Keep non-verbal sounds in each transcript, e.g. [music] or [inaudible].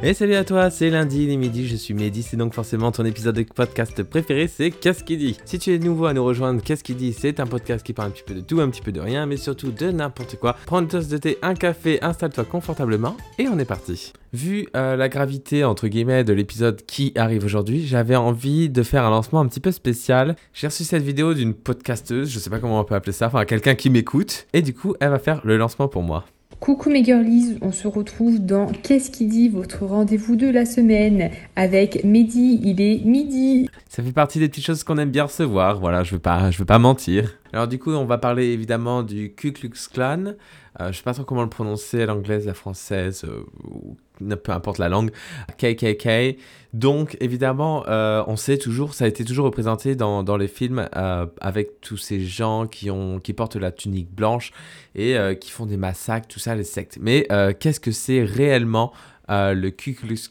Et salut à toi, c'est lundi, il est midi, je suis Mehdi, c'est donc forcément ton épisode de podcast préféré, c'est Qu'est-ce qui dit? Si tu es nouveau à nous rejoindre, Qu'est-ce qui dit? C'est un podcast qui parle un petit peu de tout, un petit peu de rien, mais surtout de n'importe quoi. Prends une tasse de thé, un café, installe-toi confortablement, et on est parti. Vu euh, la gravité, entre guillemets, de l'épisode qui arrive aujourd'hui, j'avais envie de faire un lancement un petit peu spécial. J'ai reçu cette vidéo d'une podcasteuse, je sais pas comment on peut appeler ça, enfin quelqu'un qui m'écoute, et du coup, elle va faire le lancement pour moi. Coucou mes girlies, on se retrouve dans Qu'est-ce qui dit votre rendez-vous de la semaine avec Mehdi, il est midi. Ça fait partie des petites choses qu'on aime bien recevoir, voilà, je veux pas, je veux pas mentir. Alors du coup, on va parler évidemment du Ku Klux Klan. Euh, je sais pas trop comment le prononcer, l'anglaise, la française, euh, peu importe la langue, KKK. Donc évidemment, euh, on sait toujours, ça a été toujours représenté dans, dans les films avec tous ces gens qui, ont, qui portent la tunique blanche et qui font des massacres, tout ça, les sectes. Mais qu'est-ce que c'est réellement le Ku Klux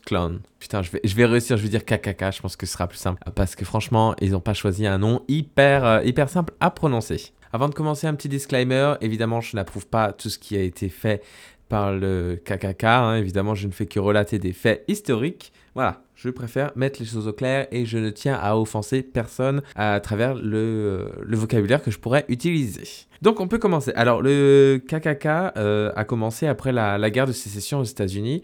Putain, je vais, réussir, je vais dire KKK, je pense que ce sera plus simple. Parce que franchement, ils n'ont pas choisi un nom hyper, hyper simple à prononcer. Avant de commencer, un petit disclaimer. Évidemment, je n'approuve pas tout ce qui a été fait par le KKK. Hein. Évidemment, je ne fais que relater des faits historiques. Voilà, je préfère mettre les choses au clair et je ne tiens à offenser personne à travers le, vocabulaire que je pourrais utiliser. Donc on peut commencer. Alors le KKK euh, a commencé après la, guerre de sécession aux États-Unis.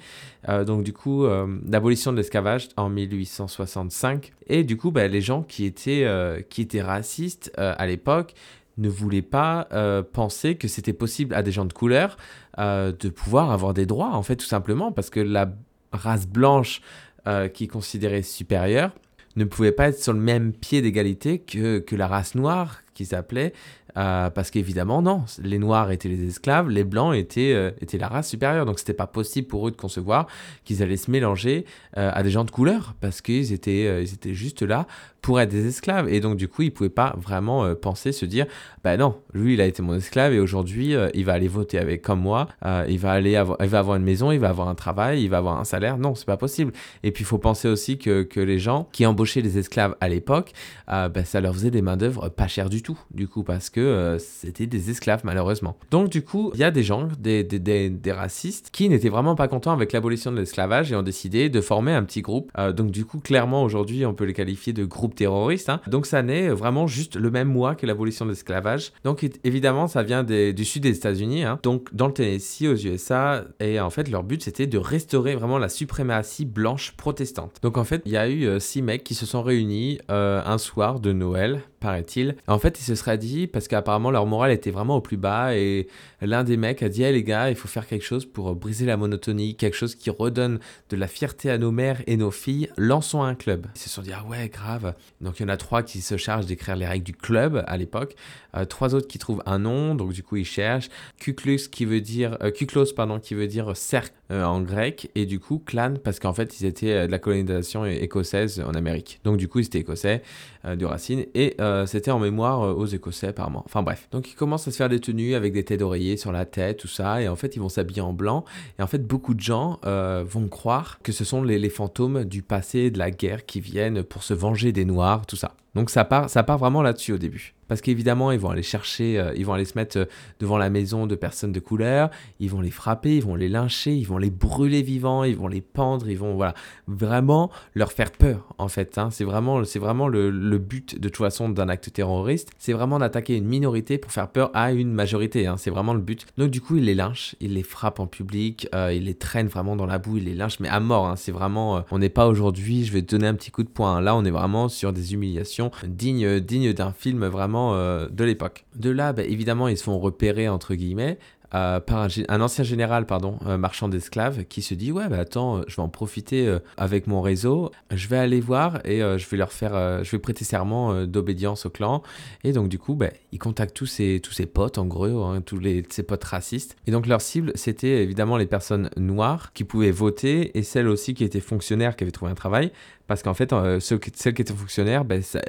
Euh, donc du coup, euh, l'abolition de l'esclavage en 1865. Et du coup, bah, les gens qui étaient, qui étaient racistes à l'époque ne voulaient pas penser que c'était possible à des gens de couleur de pouvoir avoir des droits, en fait, tout simplement, parce que la race blanche euh, qui considérait supérieure ne pouvait pas être sur le même pied d'égalité que, que la race noire, qui s'appelait, euh, parce qu'évidemment, non, les Noirs étaient les esclaves, les Blancs étaient, euh, étaient la race supérieure. Donc, c'était pas possible pour eux de concevoir qu'ils allaient se mélanger euh, à des gens de couleur, parce qu'ils étaient, ils étaient juste là pour être des esclaves. Et donc, du coup, ils pouvaient pas vraiment penser, se dire, ben non, lui, il a été mon esclave et aujourd'hui, il va aller voter avec comme moi, il va aller avoir, il va avoir une maison, il va avoir un travail, il va avoir un salaire. Non, c'est pas possible. Et puis, il faut penser aussi que, que, les gens qui embauchaient les esclaves à l'époque, ben, ça leur faisait des main d'œuvre pas chères du du coup, parce que euh, c'était des esclaves malheureusement. Donc du coup, il y a des gens, des, des, des, racistes, qui n'étaient vraiment pas contents avec l'abolition de l'esclavage et ont décidé de former un petit groupe. Euh, donc du coup, clairement aujourd'hui, on peut les qualifier de groupe terroriste. Hein. Donc ça naît vraiment juste le même mois que l'abolition de l'esclavage. Donc évidemment, ça vient du sud des États-Unis, hein. donc dans le Tennessee, aux USA, et en fait leur but c'était de restaurer vraiment la suprématie blanche protestante. Donc en fait, il y a eu euh, six mecs qui se sont réunis un soir de Noël paraît-il. En fait, il se serait dit, parce qu'apparemment leur morale était vraiment au plus bas, et l'un des mecs a dit, hey, les gars, il faut faire quelque chose pour briser la monotonie, quelque chose qui redonne de la fierté à nos mères et nos filles, lançons un club. Ils se sont dit, ah ouais, grave. Donc il y en a trois qui se chargent d'écrire les règles du club à l'époque, euh, trois autres qui trouvent un nom, donc du coup ils cherchent, Kuklus qui veut dire, euh, Kuklos pardon, qui veut dire cercle euh, en grec, et du coup clan, parce qu'en fait ils étaient de la colonisation écossaise en Amérique. Donc du coup ils étaient écossais, de racine, et c'était en mémoire aux Écossais apparemment. Enfin bref. Donc ils commencent à se faire des tenues avec des têtes d'oreiller sur la tête, tout ça, et en fait ils vont s'habiller en blanc. Et en fait beaucoup de gens euh, vont croire que ce sont les, les, fantômes du passé, de la guerre qui viennent pour se venger des Noirs, tout ça. Donc ça part, ça part vraiment là-dessus au début. Parce qu'évidemment, ils vont aller chercher, euh, ils vont aller se mettre euh, devant la maison de personnes de couleur, ils vont les frapper, ils vont les lyncher, ils vont les brûler vivants, ils vont les pendre, ils vont voilà, vraiment leur faire peur en fait. Hein. C'est vraiment, le, but de toute façon d'un acte terroriste, c'est vraiment d'attaquer une minorité pour faire peur à une majorité. Hein. C'est vraiment le but. Donc du coup, ils les lynchent, ils les frappent en public, euh, ils les traînent vraiment dans la boue, ils les lynchent, mais à mort. Hein. C'est vraiment, on n'est pas aujourd'hui, je vais te donner un petit coup de poing. Là, on est vraiment sur des humiliations dignes d'un film vraiment euh, de l'époque. De là, bah, évidemment, ils se font repérer, entre guillemets, euh, par un, ancien général, pardon, marchand d'esclaves, qui se dit ouais bah attends, je vais en profiter euh, avec mon réseau, je vais aller voir et je vais leur faire, je vais prêter serment d'obédience au clan. Et donc du coup, bah, ils contactent tous ses tous ses potes en gros, hein, tous les ses potes racistes. Et donc leur cible, c'était évidemment les personnes noires qui pouvaient voter et celles aussi qui étaient fonctionnaires, qui avaient trouvé un travail, parce qu'en fait, ceux, celles qui étaient fonctionnaires, ben, ça,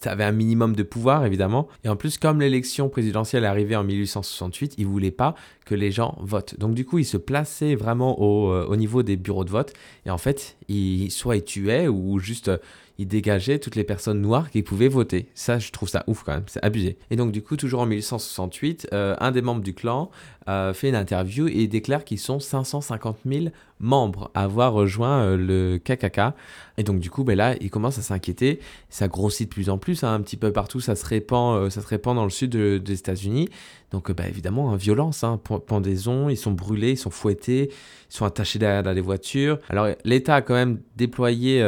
ça avait un minimum de pouvoir, évidemment. Et en plus, comme l'élection présidentielle arrivait en 1868, ils voulaient pas que les gens votent. Donc du coup, ils se plaçaient vraiment au, euh, au niveau des bureaux de vote. Et en fait, ils, soit ils tuaient ou juste euh, ils dégageaient toutes les personnes noires qui pouvaient voter. Ça, je trouve ça ouf quand même, c'est abusé. Et donc du coup, toujours en 1868, euh, un des membres du clan euh, fait une interview et déclare qu'ils sont 550 000 membres à avoir rejoint le KKK. Et donc du coup, ben là, il commence à s'inquiéter. Ça grossit de plus en plus, hein, un petit peu partout, ça se répand, ça se répand dans le sud des États-Unis. Donc bah, évidemment, hein, violence, hein, pendaison, ils sont brûlés, ils sont fouettés, ils sont attachés derrière les voitures. Alors l'État a quand même déployé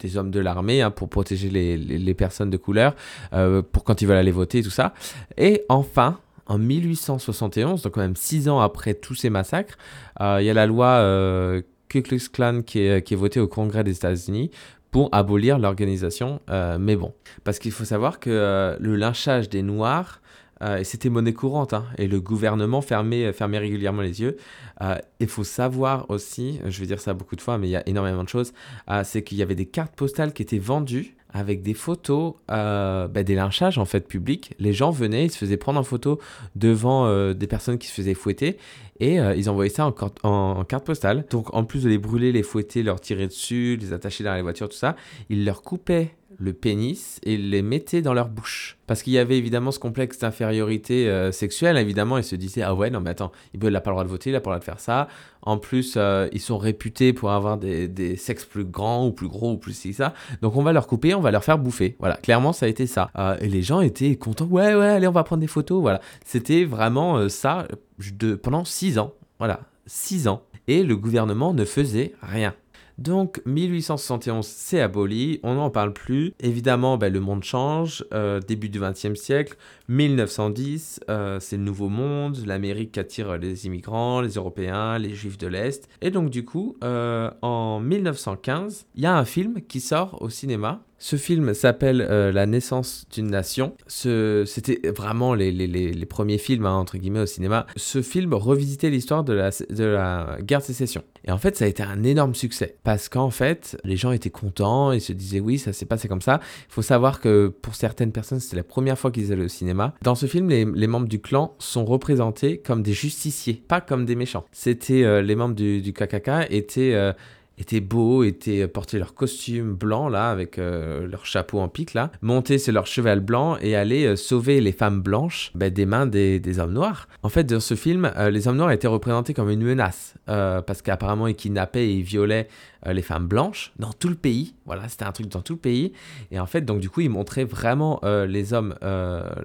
des hommes de la armée hein, pour protéger les, personnes de couleur, euh, pour quand ils veulent aller voter et tout ça. Et enfin, en 1871, donc quand même six ans après tous ces massacres, euh, il y a la loi euh, Ku Klux Klan qui est, qui est votée au Congrès des États-Unis pour abolir l'organisation. mais bon, parce qu'il faut savoir que le lynchage des Noirs euh, c'était monnaie courante, hein. et le gouvernement fermait, fermait régulièrement les yeux. Euh, il faut savoir aussi, je vais dire ça beaucoup de fois, mais il y a énormément de choses, euh, c'est qu'il y avait des cartes postales qui étaient vendues avec des photos bah, des lynchages en fait publics. Les gens venaient, ils se faisaient prendre en photo devant des personnes qui se faisaient fouetter et ils envoyaient ça en, en, carte postale. Donc en plus de les brûler, les fouetter, leur tirer dessus, les attacher dans les voitures, tout ça, ils leur coupaient le pénis et les mettaient dans leur bouche. Parce qu'il y avait évidemment ce complexe d'infériorité euh, sexuelle, évidemment, ils se disaient Ah ouais, non, mais attends, il n'a pas le droit de voter, il n'a pas le droit de faire ça. En plus, euh, ils sont réputés pour avoir des, des, sexes plus grands ou plus gros ou plus ci, ça. Donc on va leur couper, on va leur faire bouffer. Voilà, clairement, ça a été ça. Euh, et les gens étaient contents Ouais, ouais, allez, on va prendre des photos. Voilà, c'était vraiment ça de, pendant six ans. Voilà, six ans. Et le gouvernement ne faisait rien. Donc 1871, c'est aboli, on n'en parle plus. Évidemment, ben, le monde change, euh, début du XXe siècle, 1910, euh, c'est le nouveau monde, l'Amérique attire les immigrants, les Européens, les Juifs de l'Est. Et donc du coup, euh, en 1915, il y a un film qui sort au cinéma ce film s'appelle euh, La naissance d'une nation. C'était vraiment les, premiers films, hein, entre guillemets, au cinéma. Ce film revisitait l'histoire de la, guerre de sécession. Et en fait, ça a été un énorme succès. Parce qu'en fait, les gens étaient contents, ils se disaient oui, ça s'est passé comme ça. Il faut savoir que pour certaines personnes, c'était la première fois qu'ils allaient au cinéma. Dans ce film, les, membres du clan sont représentés comme des justiciers, pas comme des méchants. C'était euh, les membres du, du KKK étaient... Euh, étaient beaux, étaient euh, portaient leur costume blanc là avec euh, leur chapeau en pique là, montaient sur leur cheval blanc et allaient euh, sauver les femmes blanches ben, des mains des, hommes noirs. En fait, dans ce film, les hommes noirs étaient représentés comme une menace parce qu'apparemment ils kidnappaient et ils violaient les femmes blanches dans tout le pays. Voilà, c'était un truc dans tout le pays. Et en fait, donc du coup, ils montraient vraiment les hommes,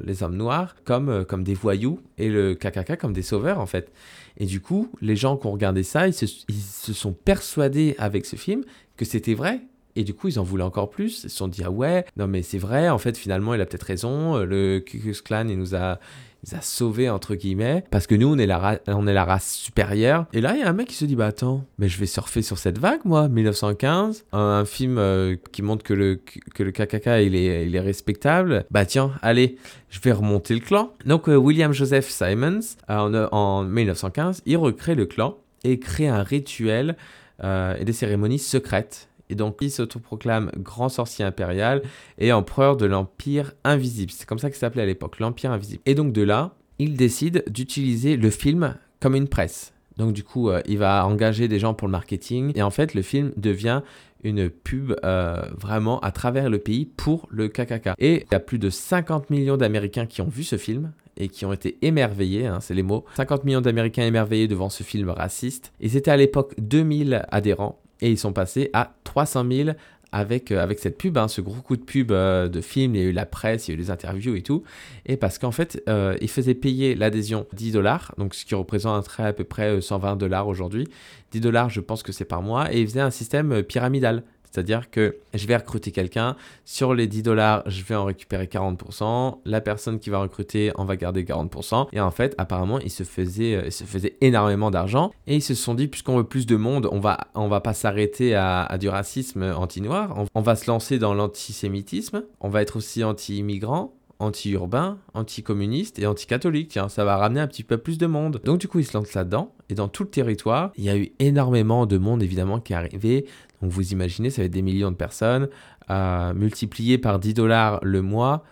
les hommes noirs comme comme des voyous et le KKK comme des sauveurs en fait. Et du coup, les gens qui ont regardé ça, ils se, sont persuadés avec ce film que c'était vrai. Et du coup, ils en voulaient encore plus. Ils se sont dit, ah ouais, non mais c'est vrai, en fait, finalement, il a peut-être raison. Le Ku Klux Klan, il nous a, a sauvé entre guillemets parce que nous on est la on est la race supérieure. Et là il y a un mec qui se dit bah attends mais je vais surfer sur cette vague moi 1915 un, film euh, qui montre que le que le KKK il est il est respectable. Bah tiens allez je vais remonter le clan. Donc euh, William Joseph Simons euh, en, en 1915 il recrée le clan et crée un rituel et des cérémonies secrètes et donc il s'autoproclame grand sorcier impérial et empereur de l'Empire invisible. C'est comme ça qu'il s'appelait à l'époque, l'Empire invisible. Et donc de là, il décide d'utiliser le film comme une presse. Donc du coup, euh, il va engager des gens pour le marketing. Et en fait, le film devient une pub euh, vraiment à travers le pays pour le KKK. Et il y a plus de 50 millions d'Américains qui ont vu ce film et qui ont été émerveillés, hein, c'est les mots. 50 millions d'Américains émerveillés devant ce film raciste. Et c'était à l'époque 2000 adhérents et ils sont passés à 300 000 avec, euh, avec cette pub, hein, ce gros coup de pub euh, de film, il y a eu la presse, il y a eu les interviews et tout, et parce qu'en fait, euh, ils faisaient payer l'adhésion 10 dollars, donc ce qui représenterait à peu près 120 dollars aujourd'hui. 10 dollars, je pense que c'est par mois, et ils faisaient un système pyramidal. C'est-à-dire que je vais recruter quelqu'un, sur les 10 dollars, je vais en récupérer 40%, la personne qui va recruter en va garder 40%, et en fait, apparemment, ils se faisaient, euh, se énormément d'argent, et ils se sont dit, puisqu'on veut plus de monde, on va, on va pas s'arrêter à, du racisme anti-noir, on, va se lancer dans l'antisémitisme, on va être aussi anti-immigrant, anti-urbain, anti-communiste et anti-catholique. Tiens, ça va ramener un petit peu plus de monde. Donc du coup, ils se lancent là-dedans. Et dans tout le territoire, il y a eu énormément de monde, évidemment, qui est arrivé. Donc vous imaginez, ça va être des millions de personnes, euh, multiplié par 10 dollars le mois.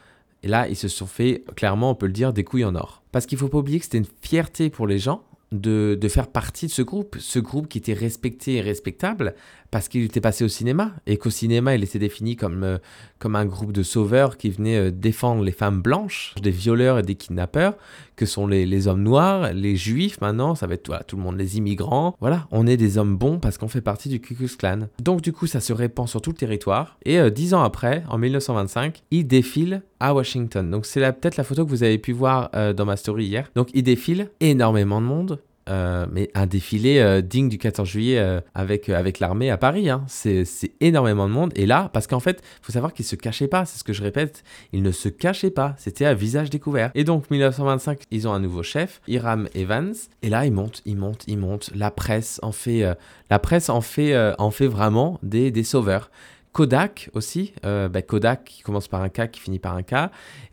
Et là, ils se sont fait, clairement, on peut le dire, des couilles en or. parce qu'il faut pas oublier que c'était une fierté pour les gens de, faire partie de ce groupe, ce groupe qui était respecté et respectable parce qu'il était passé au cinéma et qu'au cinéma il était défini comme, euh, comme un groupe de sauveurs qui venait euh, défendre les femmes blanches, des violeurs et des kidnappeurs, que sont les, les hommes noirs, les juifs maintenant, ça va être voilà, tout le monde, les immigrants. Voilà, on est des hommes bons parce qu'on fait partie du Ku Klux Klan. Donc du coup ça se répand sur tout le territoire et euh, dix ans après, en 1925, il défile à Washington. Donc c'est peut-être la photo que vous avez pu voir dans ma story hier. Donc il défile énormément de monde euh, mais un défilé euh, digne du 14 juillet euh, avec, avec l'armée à Paris. Hein. C'est énormément de monde. Et là, parce qu'en fait, il faut savoir qu'ils ne se cachaient pas, c'est ce que je répète, ils ne se cachaient pas, c'était à visage découvert. Et donc, 1925, ils ont un nouveau chef, Hiram Evans. Et là, ils montent, ils montent, ils montent. La presse en fait, la presse en fait, en fait vraiment des, des sauveurs. Kodak aussi, bah, Kodak qui commence par un K, qui finit par un K.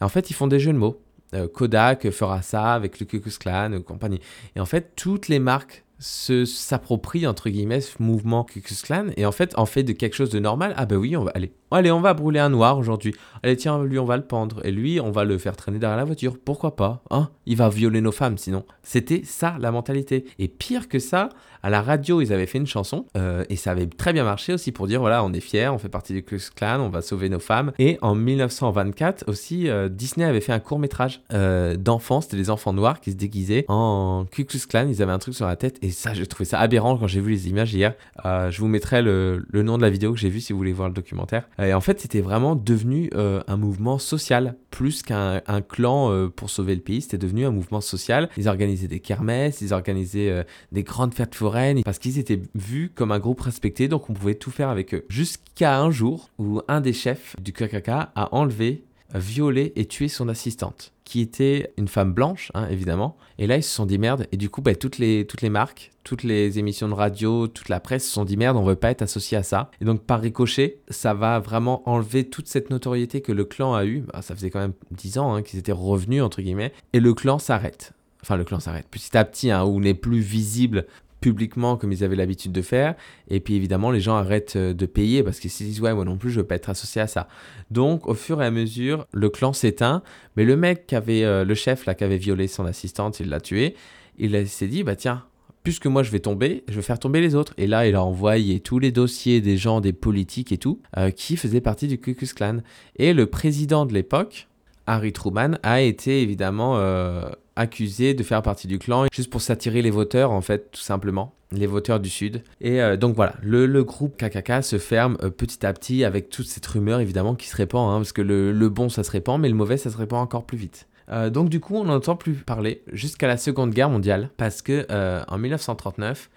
Et en fait, ils font des jeux de mots. Euh, Kodak fera ça avec le Klux Klan, compagnie. Et en fait, toutes les marques s'approprient entre guillemets ce mouvement Ku Klux Klan et en fait en fait de quelque chose de normal. Ah ben oui on va aller allez on va brûler un noir aujourd'hui. Allez tiens lui on va le pendre. Et lui on va le faire traîner derrière la voiture. Pourquoi pas hein? Il va violer nos femmes sinon. C'était ça la mentalité. Et pire que ça à la radio, ils avaient fait une chanson euh, et ça avait très bien marché aussi pour dire voilà, on est fiers, on fait partie du Ku Klux Klan, on va sauver nos femmes. Et en 1924 aussi, euh, Disney avait fait un court métrage euh, d'enfants, c'était les enfants noirs qui se déguisaient en Ku Klux Klan. Ils avaient un truc sur la tête et ça, j'ai trouvé ça aberrant quand j'ai vu les images hier. je vous mettrai le, nom de la vidéo que j'ai vue si vous voulez voir le documentaire. Et en fait, c'était vraiment devenu un mouvement social plus qu'un clan pour sauver le pays. C'était devenu un mouvement social. Ils organisaient des kermesses, ils organisaient des grandes fêtes foraines parce qu'ils étaient vus comme un groupe respecté, donc on pouvait tout faire avec eux. Jusqu'à un jour où un des chefs du KKK a enlevé, violé et tué son assistante, qui était une femme blanche, hein, évidemment. Et là, ils se sont dit merde. Et du coup, bah, toutes, les, toutes les marques, toutes les émissions de radio, toute la presse se sont dit merde, on veut pas être associé à ça. Et donc, par ricochet, ça va vraiment enlever toute cette notoriété que le clan a eu. Bah, ça faisait quand même 10 ans hein, qu'ils étaient revenus, entre guillemets. Et le clan s'arrête enfin le clan s'arrête petit à petit, hein, où n'est plus visible publiquement comme ils avaient l'habitude de faire. Et puis évidemment, les gens arrêtent euh, de payer parce qu'ils se disent ouais, moi non plus, je veux pas être associé à ça. Donc au fur et à mesure, le clan s'éteint. Mais le mec qui avait, euh, le chef là, qui avait violé son assistante, il l'a tué. Il s'est dit bah tiens, puisque moi je vais tomber, je vais faire tomber les autres. Et là, il a envoyé tous les dossiers des gens, des politiques et tout, euh, qui faisaient partie du Ku Klux Klan. Et le président de l'époque, Harry Truman, a été évidemment accusé de faire partie du clan, juste pour s'attirer les voteurs, en fait, tout simplement, les voteurs du Sud. Et euh, donc voilà, le, groupe KKK se ferme euh, petit à petit avec toute cette rumeur, évidemment, qui se répand, hein, parce que le, bon, ça se répand, mais le mauvais, ça se répand encore plus vite. Euh, donc du coup, on n'entend plus parler jusqu'à la Seconde Guerre mondiale, parce que en 1939,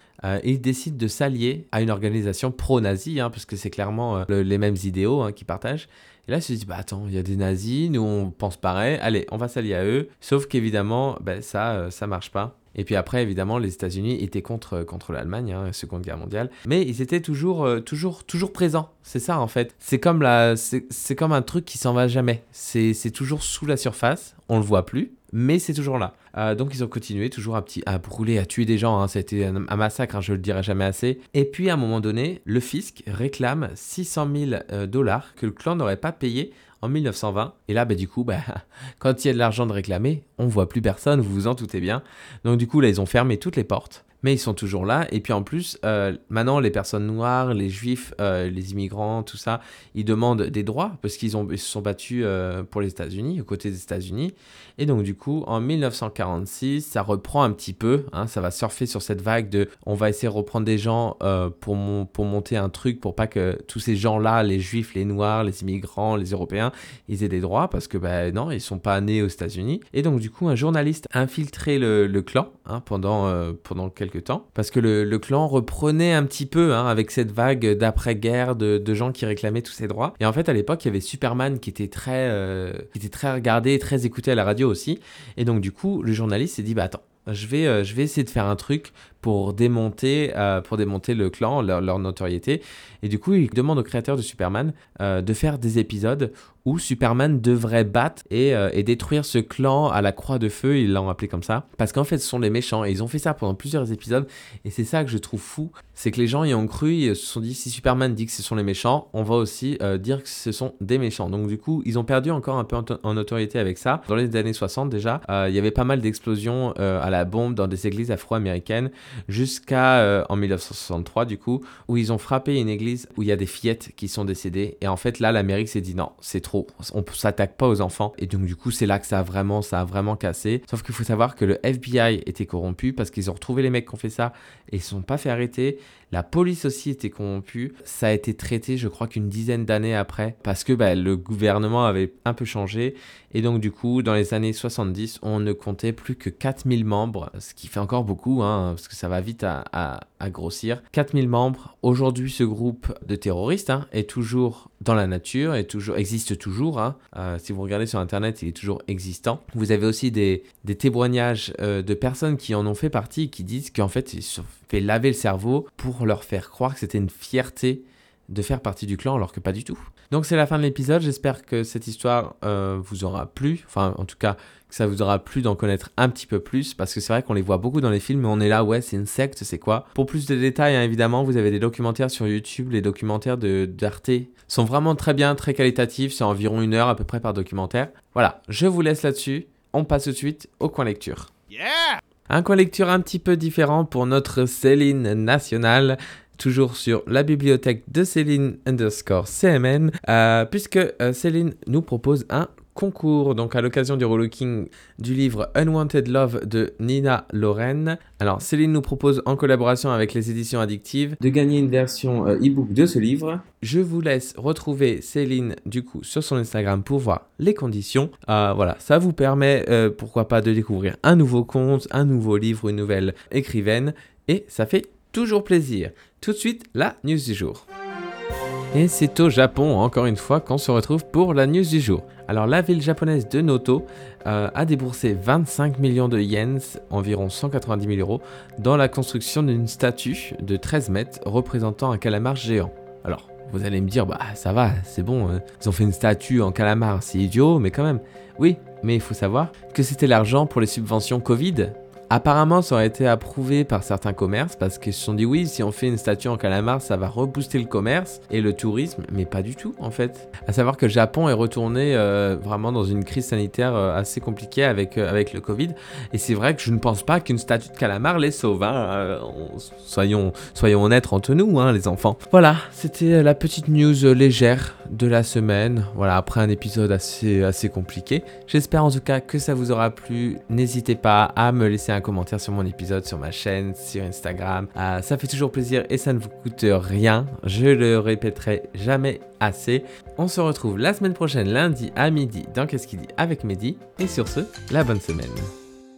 ils décident de s'allier à une organisation pro-nazie, hein, parce que c'est clairement les mêmes idéaux hein, qu'ils partagent. Et là, ils se disent, bah attends, il y a des nazis, nous on pense pareil, allez, on va s'allier à eux. Sauf qu'évidemment, ben, ça, euh, ça marche pas. Et puis après, évidemment, les États-Unis étaient contre, euh, contre l'Allemagne, hein, Seconde Guerre mondiale. Mais ils étaient toujours, euh, toujours, toujours présents. C'est ça, en fait. C'est comme, la, c'est, comme un truc qui s'en va jamais. C'est, c'est toujours sous la surface. On le voit plus mais c'est toujours là. Euh, donc ils ont continué toujours à, brûler, à tuer des gens. Hein. Été un, massacre, hein, je le dirai jamais assez. Et puis à un moment donné, le fisc réclame 600 000 euh, dollars que le clan n'aurait pas payé en 1920. Et là, bah, du coup, bah, [laughs] quand il y a de l'argent de réclamer, on voit plus personne, vous vous en doutez bien. Donc du coup, là, ils ont fermé toutes les portes mais ils sont toujours là. Et puis en plus, euh, maintenant, les personnes noires, les juifs, euh, les immigrants, tout ça, ils demandent des droits parce qu'ils se sont battus euh, pour les États-Unis, aux côtés des États-Unis. Et donc, du coup, en 1946, ça reprend un petit peu. Hein, ça va surfer sur cette vague de on va essayer de reprendre des gens pour, pour monter un truc pour pas que tous ces gens-là, les juifs, les noirs, les immigrants, les européens, ils aient des droits parce que, ben non, ils sont pas nés aux États-Unis. Et donc, du coup, un journaliste a infiltré le, le clan hein, pendant, pendant quelques temps, parce que le, clan reprenait un petit peu hein, avec cette vague d'après-guerre de, gens qui réclamaient tous ces droits. Et en fait, à l'époque, il y avait Superman qui était très, euh, qui était très regardé très écouté à la radio aussi. Et donc, du coup, le journaliste s'est dit, bah attends, je vais, euh, je vais essayer de faire un truc pour démonter, euh, pour démonter le clan, leur, notoriété. Et du coup, il demande aux créateurs de Superman euh, de faire des épisodes où Superman devrait battre et, euh, et, détruire ce clan à la croix de feu, ils l'ont appelé comme ça, parce qu'en fait ce sont les méchants, et ils ont fait ça pendant plusieurs épisodes, et c'est ça que je trouve fou, c'est que les gens y ont cru, ils se sont dit, si Superman dit que ce sont les méchants, on va aussi dire que ce sont des méchants. Donc du coup, ils ont perdu encore un peu en, notoriété avec ça. Dans les années 60 déjà, il y avait pas mal d'explosions à la bombe dans des églises afro-américaines, jusqu'à en 1963 du coup, où ils ont frappé une église où il y a des fillettes qui sont décédées, et en fait là, l'Amérique s'est dit, non, c'est trop on s'attaque pas aux enfants. Et donc du coup, c'est là que ça a vraiment, ça a vraiment cassé. Sauf qu'il faut savoir que le FBI était corrompu parce qu'ils ont retrouvé les mecs qui ont fait ça et ils se sont pas fait arrêter. La police aussi était corrompue. Ça a été traité, je crois qu'une dizaine d'années après, parce que bah, le gouvernement avait un peu changé. Et donc, du coup, dans les années 70, on ne comptait plus que 4000 membres, ce qui fait encore beaucoup, hein, parce que ça va vite à, à, grossir. 4000 membres. Aujourd'hui, ce groupe de terroristes hein, est toujours dans la nature, et toujours, existe toujours. Hein. Euh, si vous regardez sur Internet, il est toujours existant. Vous avez aussi des, des témoignages euh, de personnes qui en ont fait partie, qui disent qu'en fait, ils se sont fait laver le cerveau pour leur faire croire que c'était une fierté de faire partie du clan alors que pas du tout. Donc c'est la fin de l'épisode, j'espère que cette histoire euh, vous aura plu, enfin en tout cas que ça vous aura plu d'en connaître un petit peu plus, parce que c'est vrai qu'on les voit beaucoup dans les films, mais on est là, ouais c'est une secte, c'est quoi? Pour plus de détails, hein, évidemment, vous avez des documentaires sur YouTube, les documentaires de d'Arte sont vraiment très bien, très qualitatifs, c'est environ une heure à peu près par documentaire. Voilà, je vous laisse là-dessus, on passe tout de suite au coin lecture. Yeah! Un coin lecture un petit peu différent pour notre Céline nationale toujours sur la bibliothèque de Céline underscore CMN, euh, puisque euh, Céline nous propose un concours, donc à l'occasion du relooking du livre Unwanted Love de Nina Loren. Alors Céline nous propose en collaboration avec les éditions addictives de gagner une version euh, e-book de ce livre. Je vous laisse retrouver Céline du coup sur son Instagram pour voir les conditions. voilà, ça vous permet pourquoi pas de découvrir un nouveau conte, un nouveau livre, une nouvelle écrivaine et ça fait toujours plaisir. Tout de suite, la news du jour. Et c'est au Japon, encore une fois, qu'on se retrouve pour la news du jour. Alors, la ville japonaise de Noto euh, a déboursé 25 millions de yens, environ 190 000 euros, dans la construction d'une statue de 13 mètres représentant un calamar géant. Alors, vous allez me dire, bah ça va, c'est bon, hein. ils ont fait une statue en calamar, c'est idiot, mais quand même. Oui, mais il faut savoir que c'était l'argent pour les subventions Covid Apparemment, ça aurait été approuvé par certains commerces parce qu'ils se sont dit oui, si on fait une statue en calamar, ça va rebooster le commerce et le tourisme, mais pas du tout en fait. À savoir que le Japon est retourné euh, vraiment dans une crise sanitaire euh, assez compliquée avec, euh, avec le Covid. Et c'est vrai que je ne pense pas qu'une statue de calamar les sauve. Hein. soyons, soyons honnêtes entre nous, hein, les enfants. Voilà, c'était la petite news légère de la semaine. Voilà, après un épisode assez, assez compliqué. J'espère en tout cas que ça vous aura plu. N'hésitez pas à me laisser un commentaire sur mon épisode, sur ma chaîne, sur Instagram. Ah, ça fait toujours plaisir et ça ne vous coûte rien. Je le répéterai jamais assez. On se retrouve la semaine prochaine, lundi à midi, dans Qu'est-ce qu'il dit avec Mehdi. Et sur ce, la bonne semaine.